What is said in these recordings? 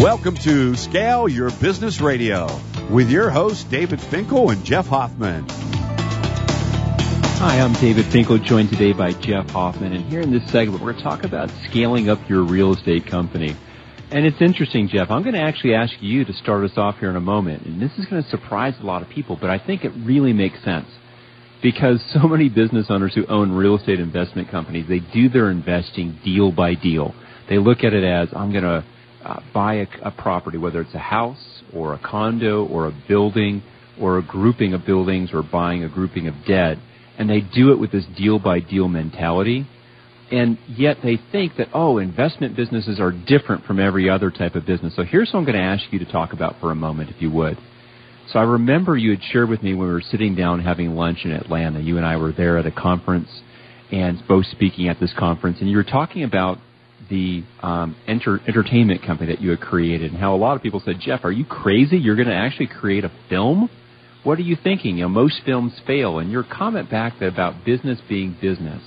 Welcome to Scale Your Business Radio with your hosts David Finkel and Jeff Hoffman. Hi, I'm David Finkel, joined today by Jeff Hoffman, and here in this segment we're going to talk about scaling up your real estate company. And it's interesting, Jeff. I'm going to actually ask you to start us off here in a moment, and this is going to surprise a lot of people, but I think it really makes sense because so many business owners who own real estate investment companies, they do their investing deal by deal. They look at it as I'm going to uh, buy a, a property, whether it's a house or a condo or a building or a grouping of buildings or buying a grouping of debt, and they do it with this deal by deal mentality. And yet they think that, oh, investment businesses are different from every other type of business. So here's what I'm going to ask you to talk about for a moment, if you would. So I remember you had shared with me when we were sitting down having lunch in Atlanta. You and I were there at a conference and both speaking at this conference, and you were talking about the um, enter- entertainment company that you had created, and how a lot of people said, "Jeff, are you crazy? You're going to actually create a film? What are you thinking? You know, most films fail." And your comment back about business being business.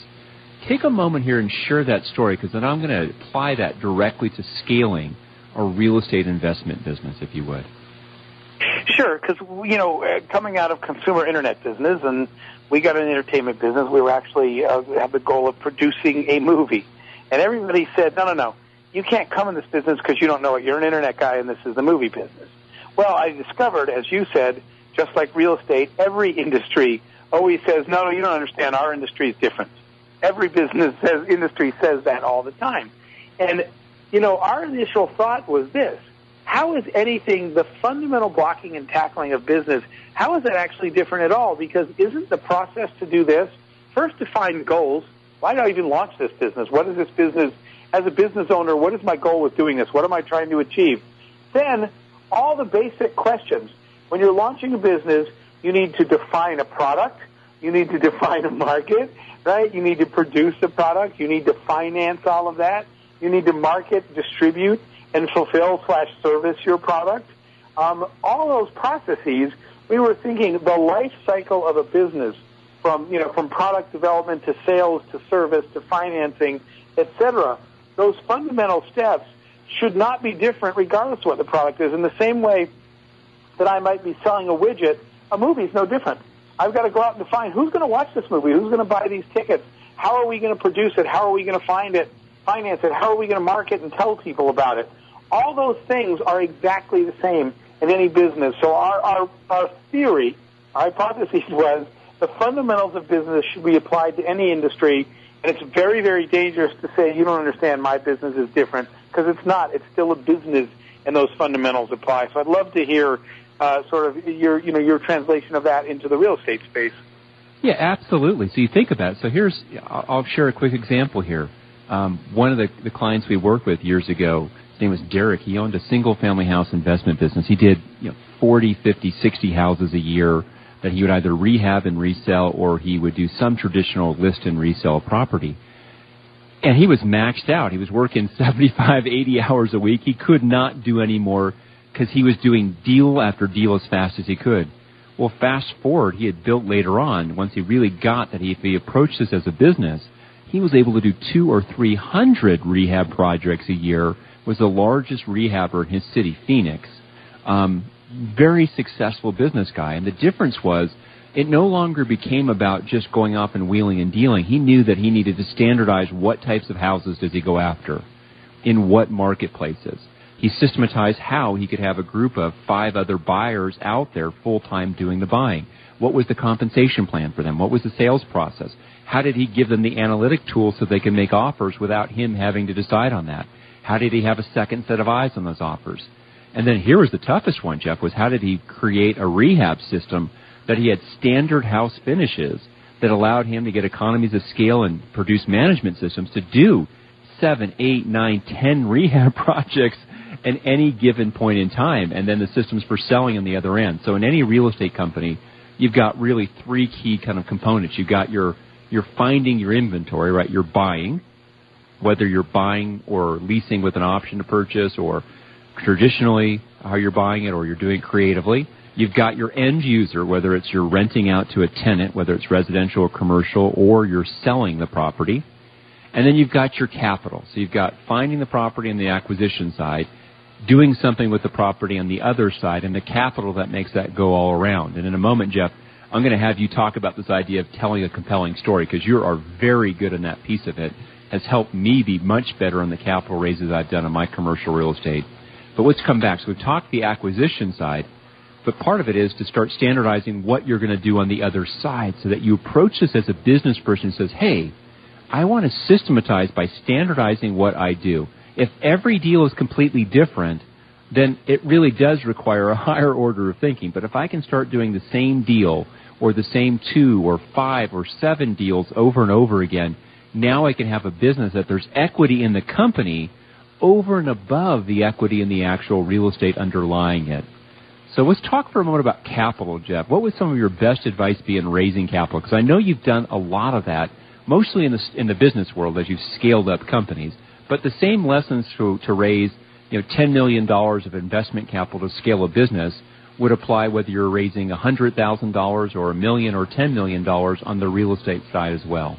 Take a moment here and share that story, because then I'm going to apply that directly to scaling a real estate investment business, if you would. Sure, because you know, coming out of consumer internet business, and we got an entertainment business. We were actually uh, have the goal of producing a movie and everybody said, no, no, no, you can't come in this business because you don't know it. You're an internet guy and this is the movie business. Well, I discovered, as you said, just like real estate, every industry always says, no, no, you don't understand. Our industry is different. Every business says, industry says that all the time. And, you know, our initial thought was this. How is anything, the fundamental blocking and tackling of business, how is that actually different at all? Because isn't the process to do this first define goals, why did I even launch this business? What is this business? As a business owner, what is my goal with doing this? What am I trying to achieve? Then, all the basic questions. When you're launching a business, you need to define a product. You need to define a market, right? You need to produce a product. You need to finance all of that. You need to market, distribute, and fulfill slash service your product. Um, all those processes, we were thinking the life cycle of a business from you know from product development to sales to service to financing, etc. Those fundamental steps should not be different regardless of what the product is. In the same way that I might be selling a widget, a movie is no different. I've got to go out and define who's going to watch this movie, who's going to buy these tickets, how are we going to produce it, how are we going to find it, finance it, how are we going to market and tell people about it. All those things are exactly the same in any business. So our, our, our theory, our hypothesis was the fundamentals of business should be applied to any industry, and it's very, very dangerous to say you don't understand my business is different because it's not. It's still a business, and those fundamentals apply. So I'd love to hear uh, sort of your, you know, your translation of that into the real estate space. Yeah, absolutely. So you think about it. So here's, I'll share a quick example here. Um, one of the, the clients we worked with years ago, his name was Derek. He owned a single family house investment business. He did you know, 40, 50, 60 houses a year that he would either rehab and resell or he would do some traditional list and resell property. And he was maxed out. He was working 75, 80 hours a week. He could not do any more because he was doing deal after deal as fast as he could. Well, fast forward, he had built later on, once he really got that if he approached this as a business, he was able to do two or three hundred rehab projects a year, was the largest rehabber in his city, Phoenix. Um, very successful business guy. And the difference was it no longer became about just going off and wheeling and dealing. He knew that he needed to standardize what types of houses does he go after, in what marketplaces. He systematized how he could have a group of five other buyers out there full time doing the buying. What was the compensation plan for them? What was the sales process? How did he give them the analytic tools so they can make offers without him having to decide on that? How did he have a second set of eyes on those offers? And then here was the toughest one, Jeff, was how did he create a rehab system that he had standard house finishes that allowed him to get economies of scale and produce management systems to do seven, eight, nine, ten rehab projects at any given point in time, and then the systems for selling on the other end. So in any real estate company, you've got really three key kind of components. You've got your you're finding your inventory, right? You're buying, whether you're buying or leasing with an option to purchase or traditionally how you're buying it or you're doing it creatively. You've got your end user, whether it's you're renting out to a tenant, whether it's residential or commercial, or you're selling the property. And then you've got your capital. So you've got finding the property on the acquisition side, doing something with the property on the other side and the capital that makes that go all around. And in a moment, Jeff, I'm going to have you talk about this idea of telling a compelling story because you are very good in that piece of it. Has helped me be much better on the capital raises I've done on my commercial real estate. But let's come back. So we've talked the acquisition side, but part of it is to start standardizing what you're going to do on the other side so that you approach this as a business person and says, hey, I want to systematize by standardizing what I do. If every deal is completely different, then it really does require a higher order of thinking. But if I can start doing the same deal or the same two or five or seven deals over and over again, now I can have a business that there's equity in the company over and above the equity in the actual real estate underlying it. So let's talk for a moment about capital, Jeff. What would some of your best advice be in raising capital? Because I know you've done a lot of that mostly in the in the business world as you've scaled up companies. But the same lessons to to raise you know ten million dollars of investment capital to scale a business would apply whether you're raising a hundred thousand dollars or a million or ten million dollars on the real estate side as well.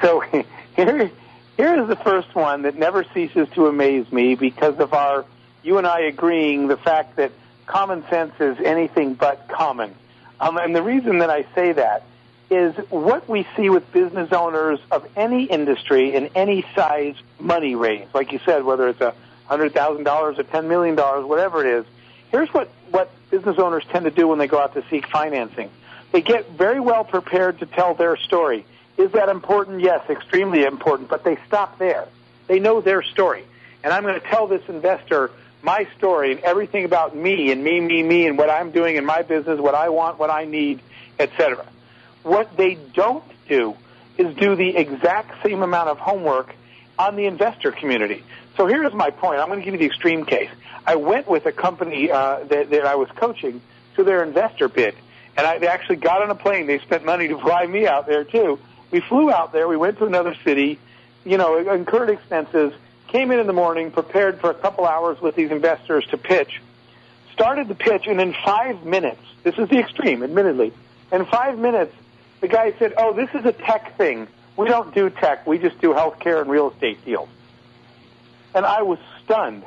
So here here is the first one that never ceases to amaze me because of our you and I agreeing the fact that common sense is anything but common. Um, and the reason that I say that is what we see with business owners of any industry in any size money range. Like you said, whether it's a hundred thousand dollars or ten million dollars, whatever it is. Here's what what business owners tend to do when they go out to seek financing. They get very well prepared to tell their story. Is that important? Yes, extremely important. But they stop there. They know their story, and I'm going to tell this investor my story and everything about me and me, me, me, and what I'm doing in my business, what I want, what I need, etc. What they don't do is do the exact same amount of homework on the investor community. So here's my point. I'm going to give you the extreme case. I went with a company uh, that, that I was coaching to their investor bid, and I they actually got on a plane. They spent money to fly me out there too. We flew out there. We went to another city. You know, incurred expenses. Came in in the morning, prepared for a couple hours with these investors to pitch. Started the pitch, and in five minutes, this is the extreme, admittedly. In five minutes, the guy said, "Oh, this is a tech thing. We don't do tech. We just do healthcare and real estate deals." And I was stunned.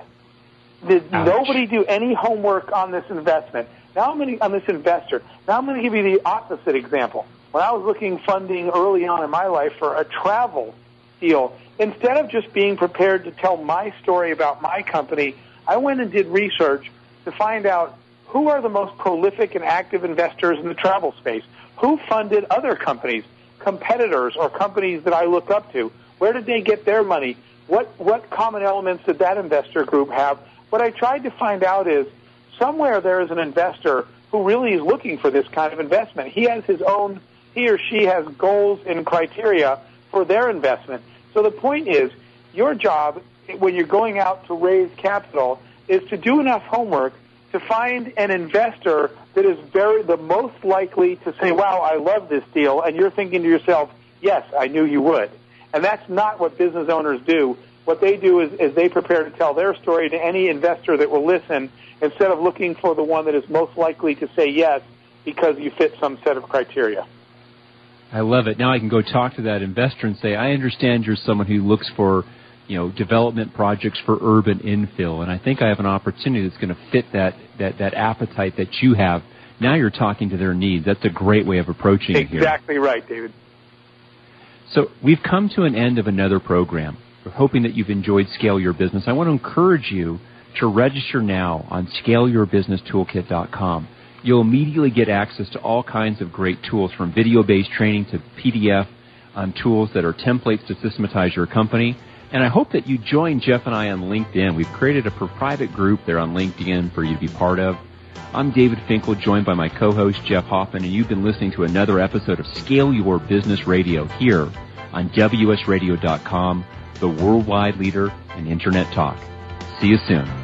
Did Ouch. nobody do any homework on this investment? Now I'm going to, on this investor. Now I'm going to give you the opposite example. When I was looking funding early on in my life for a travel deal, instead of just being prepared to tell my story about my company, I went and did research to find out who are the most prolific and active investors in the travel space. Who funded other companies, competitors, or companies that I look up to? Where did they get their money? What, what common elements did that investor group have? What I tried to find out is somewhere there is an investor who really is looking for this kind of investment. He has his own, he or she has goals and criteria for their investment. So the point is, your job when you're going out to raise capital is to do enough homework to find an investor that is very the most likely to say, "Wow, I love this deal," and you're thinking to yourself, "Yes, I knew you would." And that's not what business owners do. What they do is, is they prepare to tell their story to any investor that will listen instead of looking for the one that is most likely to say yes because you fit some set of criteria. I love it. Now I can go talk to that investor and say, I understand you're someone who looks for you know, development projects for urban infill. And I think I have an opportunity that's going to fit that, that, that appetite that you have. Now you're talking to their needs. That's a great way of approaching exactly it Exactly right, David. So we've come to an end of another program. We're hoping that you've enjoyed Scale Your Business. I want to encourage you to register now on scaleyourbusinesstoolkit.com. You'll immediately get access to all kinds of great tools from video-based training to PDF on um, tools that are templates to systematize your company. And I hope that you join Jeff and I on LinkedIn. We've created a private group there on LinkedIn for you to be part of. I'm David Finkel, joined by my co-host Jeff Hoffman, and you've been listening to another episode of Scale Your Business Radio here on WSRadio.com, the worldwide leader in Internet talk. See you soon.